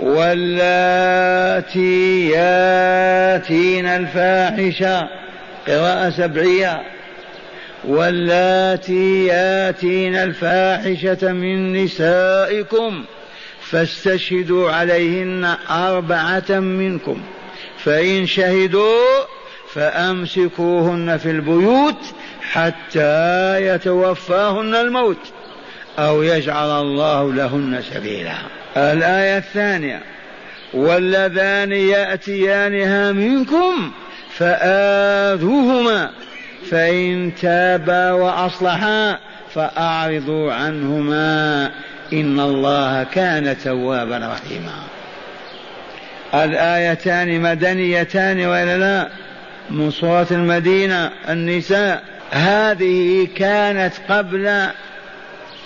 واللاتي ياتين الفاحشة قراءة سبعية. واللاتي ياتين الفاحشة من نسائكم فاستشهدوا عليهن أربعة منكم. فإن شهدوا فأمسكوهن في البيوت حتى يتوفاهن الموت أو يجعل الله لهن سبيلا. الآية الثانية واللذان يأتيانها منكم فآذوهما فإن تابا وأصلحا فأعرضوا عنهما إن الله كان توابا رحيما. الآيتان مدنيتان وإلا لا؟ من سورة المدينة النساء. هذه كانت قبل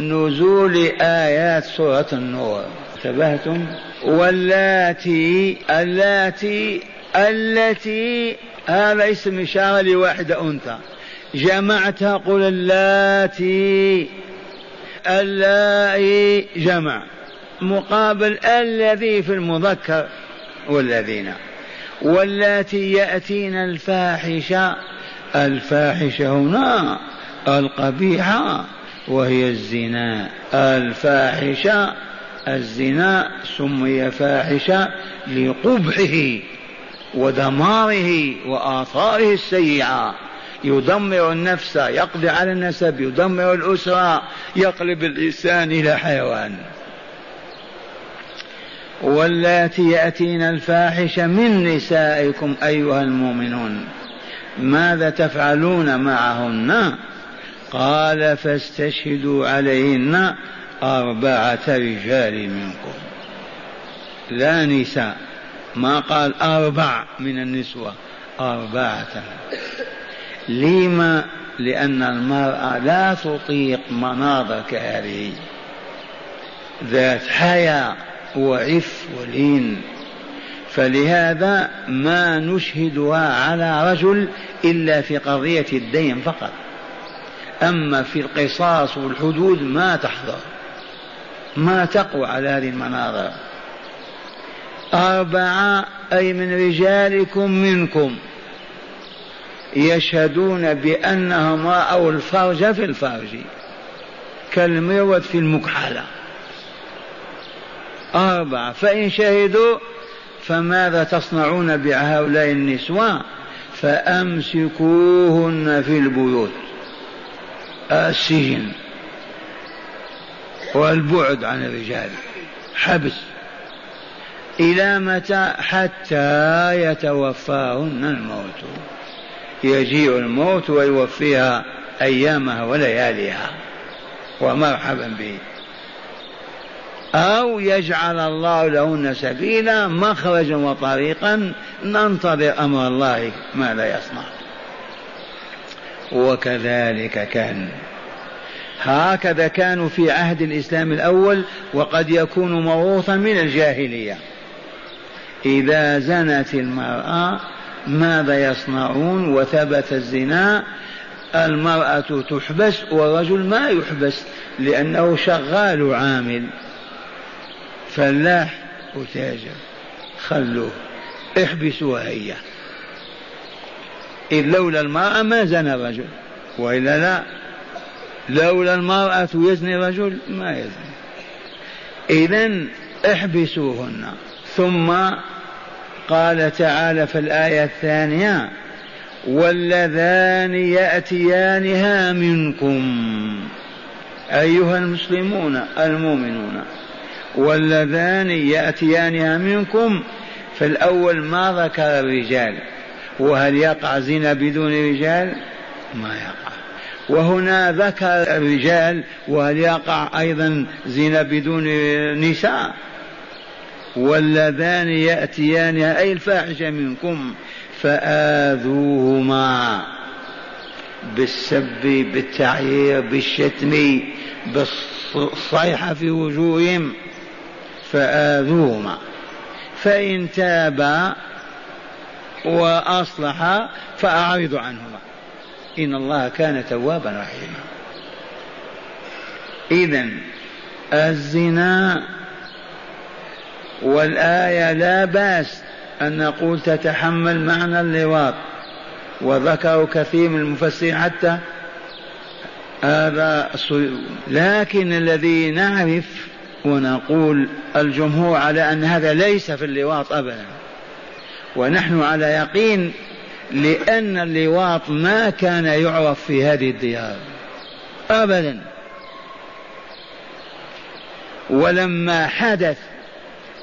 نزول آيات سورة النور. انتبهتم؟ واللاتي اللاتي التي هذا اسم إشارة لواحدة أنثى. جمعتها قل اللاتي. اللائي جمع. مقابل الذي في المذكر والذين. واللاتي يأتين الفاحشة. الفاحشة هنا القبيحة وهي الزنا. الفاحشة الزنا سمي فاحشة لقبحه ودماره وآثاره السيئة. يدمر النفس يقضي على النسب يدمر الأسرة يقلب الإنسان إلى حيوان. واللاتي يأتين الفاحشة من نسائكم أيها المؤمنون ماذا تفعلون معهن؟ قال فاستشهدوا عليهن أربعة رجال منكم. لا نساء. ما قال أربع من النسوة. أربعة. لما؟ لأن المرأة لا تطيق مناظر كهذه ذات حياء وعف ولين. فلهذا ما نشهدها على رجل إلا في قضية الدين فقط. أما في القصاص والحدود ما تحضر. ما تقوى على هذه المناظر. أربعة أي من رجالكم منكم يشهدون بأنهم رأوا الفرج في الفرج كالمرود في المكحلة. أربعة فإن شهدوا فماذا تصنعون بهؤلاء النسوة؟ فأمسكوهن في البيوت. السجن. والبعد عن الرجال. حبس. إلى متى؟ حتى يتوفاهن الموت. يجيء الموت ويوفيها أيامها ولياليها. ومرحبا به. أو يجعل الله لهن سبيلا مخرجا وطريقا ننتظر أمر الله ماذا يصنع. وكذلك كان. هكذا كانوا في عهد الإسلام الأول وقد يكون موروثا من الجاهلية. إذا زنت المرأة ماذا يصنعون وثبت الزنا؟ المرأة تحبس والرجل ما يحبس لأنه شغال عامل. فلاح وتاجر خلوه احبسوها هي. إذ لولا المرأة ما زنى الرجل وإلا لا. لولا المرأة يزني الرجل ما يزني. إذا احبسوهن. ثم قال تعالى في الآية الثانية واللذان يأتيانها منكم. أيها المسلمون المؤمنون واللذان يأتيانها منكم. في الأول ما ذكر الرجال. وهل يقع زنا بدون رجال؟ ما يقع. وهنا ذكر الرجال وهل يقع أيضا زنا بدون نساء. واللذان يأتيان أي الفاحشة منكم فآذوهما بالسب بالتعيير بالشتم بالصيحة في وجوههم فآذوهما. فإن تابا وأصلحا فأعرضوا عنهما. إن الله كان توابا رحيما. إذا الزنا والآية لا بأس أن نقول تتحمل معنى اللواط. وذكروا كثير من المفسرين حتى هذا لكن الذي نعرف ونقول الجمهور على أن هذا ليس في اللواط أبدا. ونحن على يقين لأن اللواط ما كان يعرف في هذه الديار. أبدا. ولما حدث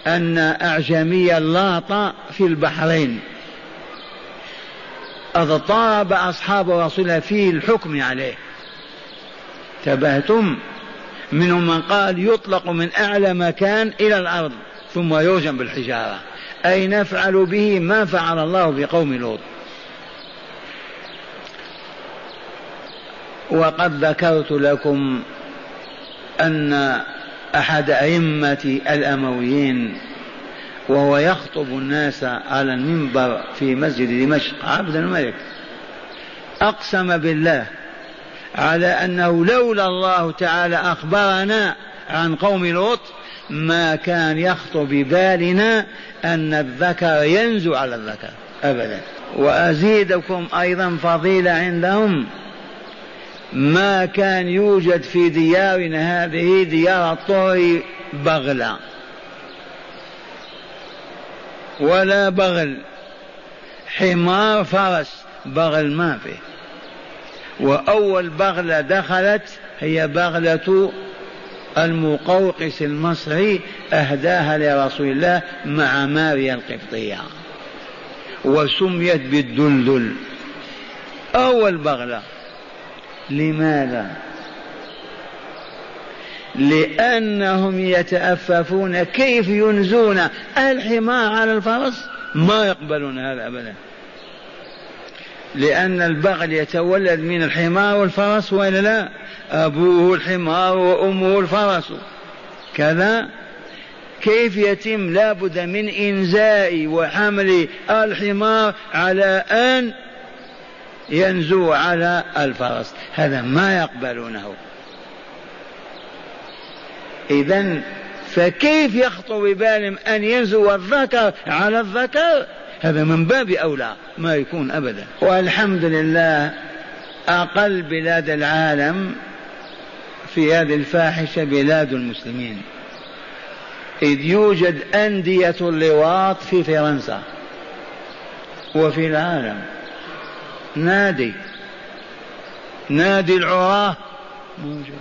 أن أعجمي لاط في البحرين اضطرب أصحاب رسول الله في الحكم عليه. تبهتم منهم من قال يطلق من أعلى مكان إلى الأرض ثم يرجم بالحجارة. أي نفعل به ما فعل الله بقوم لوط. وقد ذكرت لكم أن أحد أئمة الأمويين وهو يخطب الناس على المنبر في مسجد دمشق عبد الملك أقسم بالله على أنه لولا الله تعالى أخبرنا عن قوم لوط ما كان يخطر ببالنا أن الذكر ينزو على الذكر أبدا. وأزيدكم أيضا فضيلة عندهم. ما كان يوجد في ديارنا هذه ديار الطور بغلة. ولا بغل. حمار فرس بغل ما فيه وأول بغلة دخلت هي بغلة المقوقس المصري أهداها لرسول الله مع ماريا القبطية. وسميت بالدلدل. أول بغلة. لماذا؟ لأنهم يتأففون كيف ينزون الحمار على الفرس؟ ما يقبلون هذا أبدا. لأن البغل يتولد من الحمار والفرس وإلا لا؟ أبوه الحمار وأمه الفرس. كذا؟ كيف يتم؟ لابد من إنزاء وحمل الحمار على أن ينزو على الفرس. هذا ما يقبلونه. إذا فكيف يخطر ببالهم أن ينزو الذكر على الذكر؟ هذا من باب أولى ما يكون أبدا. والحمد لله أقل بلاد العالم في هذه الفاحشة بلاد المسلمين. إذ يوجد أندية اللواط في فرنسا وفي العالم. نادي. نادي العراة. موجود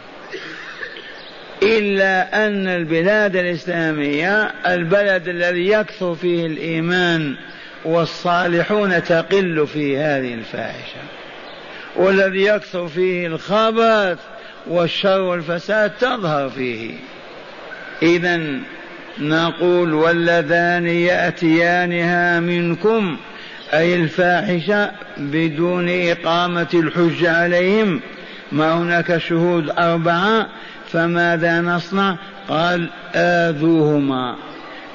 إلا أن البلاد الإسلامية البلد الذي يكثر فيه الإيمان والصالحون تقل في هذه الفاحشة. والذي يكثر فيه الخبث والشر والفساد تظهر فيه. إذا نقول واللذان يأتيانها منكم أي الفاحشة بدون إقامة الحج عليهم. ما هناك شهود أربعة فماذا نصنع؟ قال آذوهما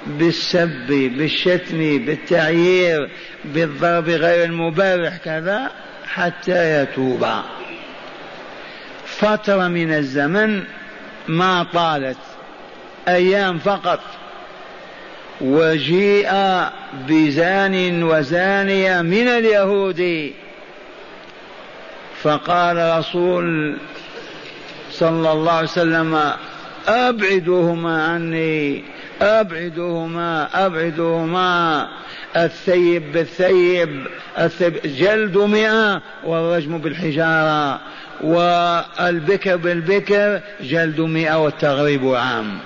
بالسب بالشتم بالتعيير بالضرب غير المبارح كذا حتى يتوبا. فترة من الزمن ما طالت أيام فقط. وجيء بزان وزانية من اليهود. فقال رسول صلى الله عليه وسلم أبعدوهما عني أبعدوهما أبعدوهما الثيب بالثيب الثيب جلد مئة والرجم بالحجارة والبكر بالبكر جلد مئة والتغريب عام.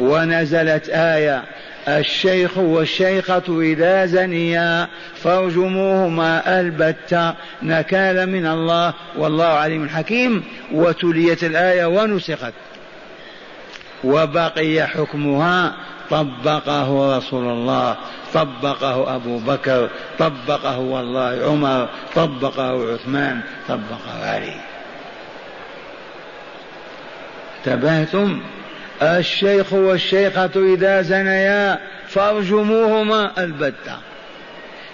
ونزلت آية الشيخ والشيخة إذا زنيا فارجموهما البتة نكال من الله والله عليم حكيم وتليت الآية ونسخت. وبقي حكمها طبقه رسول الله طبقه أبو بكر طبقه والله عمر طبقه عثمان طبقه علي. انتبهتم؟ الشيخ والشيخة إذا زنيا فارجموهما البتة.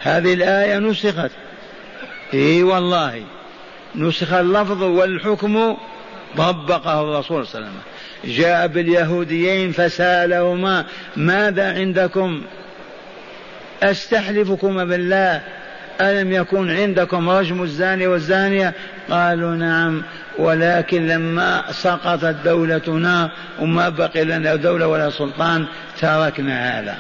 هذه الآية نسخت. إي والله. نسخ اللفظ والحكم طبقه الرسول صلى الله عليه وسلم. جاء باليهوديين فسألهما ماذا عندكم؟ استحلفكم بالله؟ ألم يكن عندكم رجم الزاني والزانية؟ قالوا نعم. ولكن لما سقطت دولتنا وما بقي لنا دولة ولا سلطان تركنا هذا.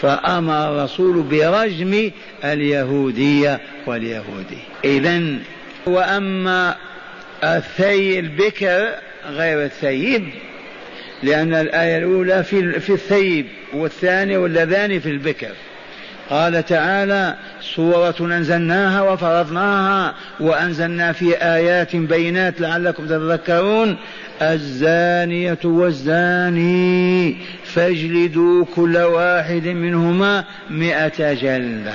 فأمر الرسول برجم اليهودية واليهودي. إذا وأما الثي البكر غير الثيب لأن الآية الأولى في في الثيب والثانية واللذان في البكر. قال تعالى سورة أنزلناها وفرضناها وأنزلنا في آيات بينات لعلكم تتذكرون الزانية والزاني فاجلدوا كل واحد منهما مئة جلدة.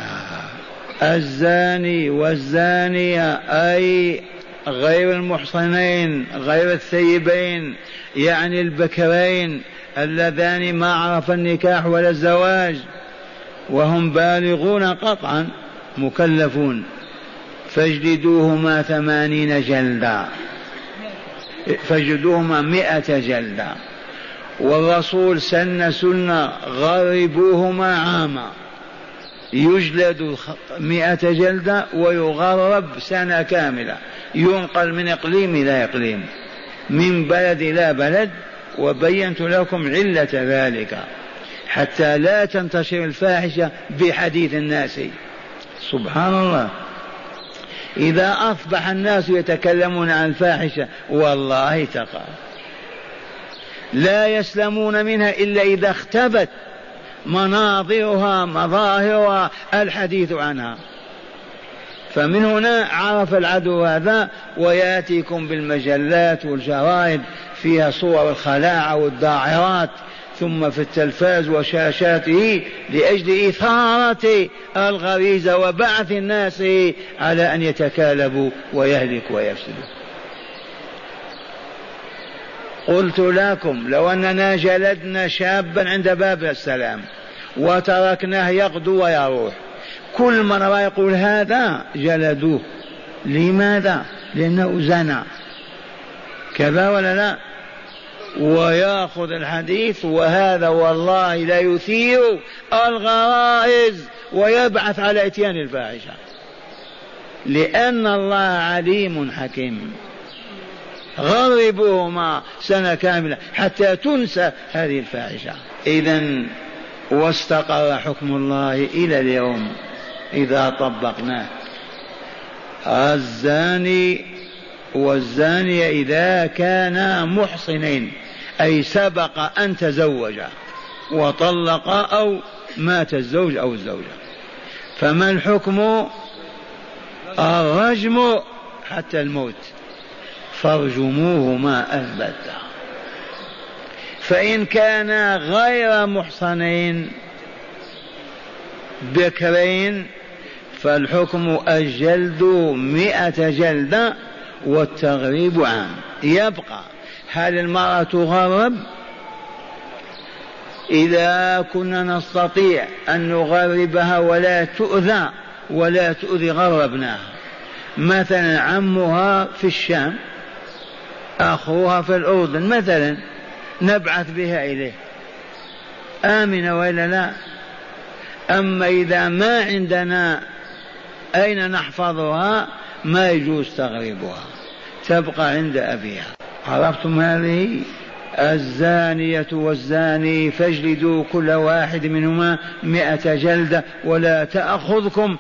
الزاني والزانية أي غير المحصنين غير الثيبين يعني البكرين اللذان ما عرف النكاح ولا الزواج. وهم بالغون قطعا مكلفون. فاجلدوهما ثمانين جلدا. فاجلدوهما مئة جلدا. والرسول سن سنة غربوهما عاما. يجلد مئة جلدة ويغرب سنة كاملة. ينقل من إقليم إلى إقليم. من بلد إلى بلد. وبينت لكم علة ذلك. حتى لا تنتشر الفاحشة بحديث الناس. سبحان الله. إذا أصبح الناس يتكلمون عن الفاحشة والله تقع لا يسلمون منها إلا إذا اختبت مناظرها مظاهرها الحديث عنها. فمن هنا عرف العدو هذا ويأتيكم بالمجلات والجرائد فيها صور الخلاعة والداعرات. ثم في التلفاز وشاشاته لأجل إثارة الغريزة وبعث الناس على أن يتكالبوا ويهلكوا ويفسدوا. قلت لكم لو أننا جلدنا شابا عند باب السلام وتركناه يغدو ويروح كل من رأى يقول هذا جلدوه. لماذا؟ لأنه زنى. كذا ولا لا؟ وياخذ الحديث وهذا والله لا يثير الغرائز ويبعث على إتيان الفاحشة. لأن الله عليم حكيم. غربوهما سنة كاملة حتى تنسى هذه الفاحشة. اذا واستقر حكم الله إلى اليوم إذا طبقناه. الزاني والزانية إذا كانا محصنين أي سبق أن تزوجا وطلقا أو مات الزوج أو الزوجة. فما الحكم؟ الرجم حتى الموت. فارجموهما البتة فإن كانا غير محصنين بكرين فالحكم الجلد مئة جلدة والتغريب عام. يبقى هل المرأة تغرب؟ إذا كنا نستطيع أن نغربها ولا تؤذى ولا تؤذي غربناها. مثلا عمها في الشام أخوها في الأردن مثلا نبعث بها إليه. آمنة وإلا لا؟ أما إذا ما عندنا أين نحفظها؟ ما يجوز تغريبها تبقى عند أبيها. عرفتم هذه؟ الزانية والزاني فاجلدوا كل واحد منهما مئة جلدة ولا تأخذكم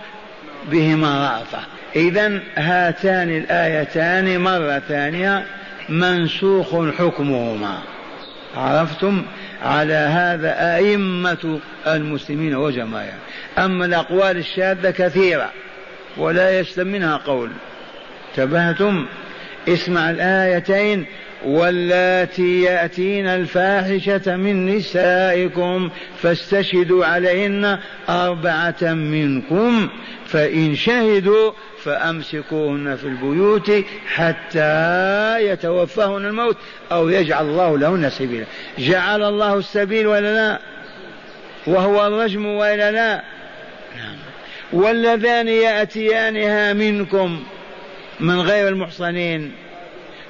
بهما رأفة. إذا هاتان الآيتان مرة ثانية منسوخ حكمهما. عرفتم؟ على هذا أئمة المسلمين وجماعة. أما الأقوال الشاذة كثيرة. ولا يسلم منها قول. انتبهتم اسمع الآيتين. واللاتي يأتين الفاحشة من نسائكم فاستشهدوا عليهن أربعة منكم فإن شهدوا فأمسكوهن في البيوت حتى يتوفاهن الموت أو يجعل الله لهن سبيلا. جعل الله السبيل ولا لا؟ وهو الرجم ولا لا؟ نعم. واللذان يأتيانها منكم من غير المحصنين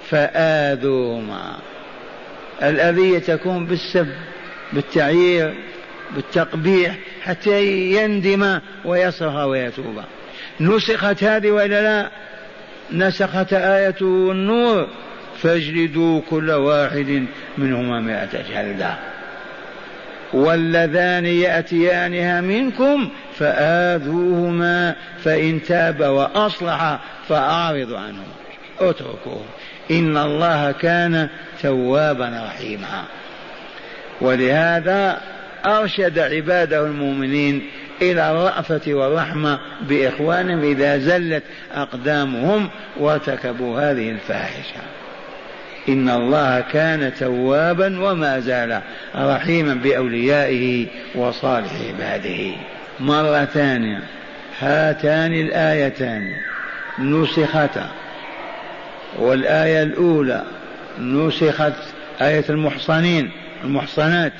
فآذوهما. الأذية تكون بالسب بالتعيير بالتقبيح حتى يندم ويصرخ ويتوب. نسخت هذه وإلا لا؟ نسخت آية النور فاجلدوا كل واحد منهما مائة جلدة. واللذان يأتيانها منكم فآذوهما فإن تاب وأصلح فأعرضوا عنه اتركوه. إن الله كان توابا رحيما. ولهذا أرشد عباده المؤمنين إلى الرأفة والرحمة بإخوانهم إذا زلت أقدامهم وارتكبوا هذه الفاحشة. إن الله كان توابا وما زال رحيما بأوليائه وصالح عباده. مرة ثانية هاتان الآيتان نسختا. والآية الأولى نسخت آية المحصنين المحصنات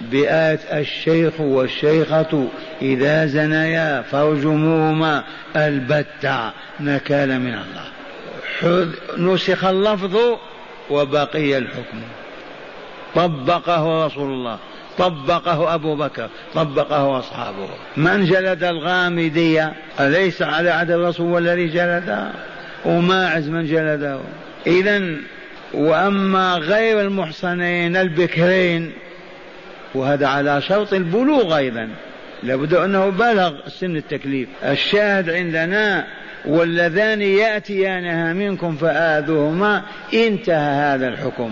بآية الشيخ والشيخة إذا زنيا فارجموهما البتة نكال من الله. نسخ اللفظ وبقي الحكم. طبقه رسول الله. طبقه أبو بكر طبقه أصحابه. من جلد الغامدية؟ أليس على عهد الرسول والذي جلده وماعز من جلده. إذا وأما غير المحصنين البكرين وهذا على شرط البلوغ أيضا. لابد أنه بلغ سن التكليف. الشاهد عندنا واللذان يأتيانها منكم فآذوهما انتهى هذا الحكم.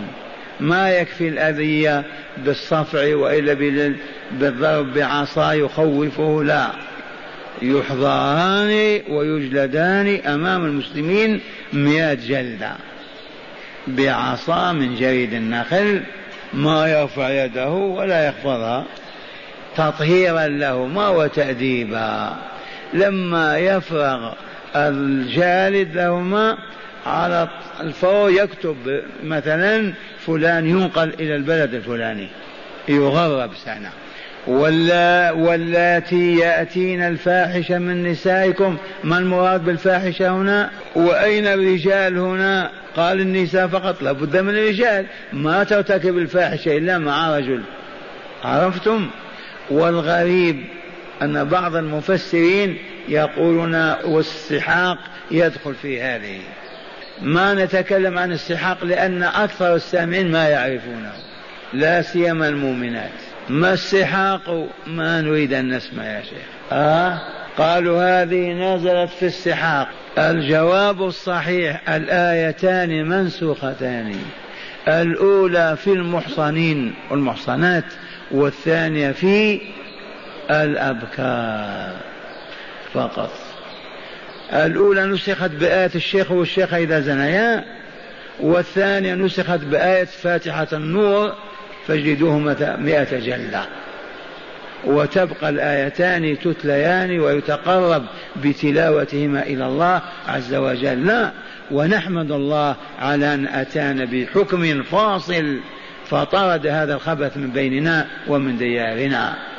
ما يكفي الأذية بالصفع وإلا بالضرب بعصا يخوفه لا. يحضران ويجلدان أمام المسلمين مئة جلدة. بعصا من جريد النخل ما يرفع يده ولا يخفضها تطهيرا لهما وتأديبا. لما يفرغ الجالد لهما على الفور يكتب مثلا فلان ينقل إلى البلد الفلاني. يغرب سنة. ولا واللاتي يأتين الفاحشة من نسائكم. ما المراد بالفاحشة هنا؟ وأين الرجال هنا؟ قال النساء فقط لابد من الرجال. ما ترتكب الفاحشة إلا مع رجل. عرفتم؟ والغريب أن بعض المفسرين يقولون والسحاق يدخل في هذه. ما نتكلم عن السحاق لأن أكثر السامعين ما يعرفونه لا سيما المؤمنات. ما السحاق؟ ما نريد أن نسمع يا شيخ. آه؟ قالوا هذه نزلت في السحاق. الجواب الصحيح الآيتان منسوختان. الأولى في المحصنين والمحصنات والثانية في الأبكار. فقط. الأولى نسخت بآية الشيخ والشيخ إذا زنيا والثانية نسخت بآية فاتحة النور فاجلدوه مئة جلة وتبقى الآيتان تتليان ويتقرب بتلاوتهما إلى الله عز وجل. لا ونحمد الله على أن أتانا بحكم فاصل فطرد هذا الخبث من بيننا ومن ديارنا.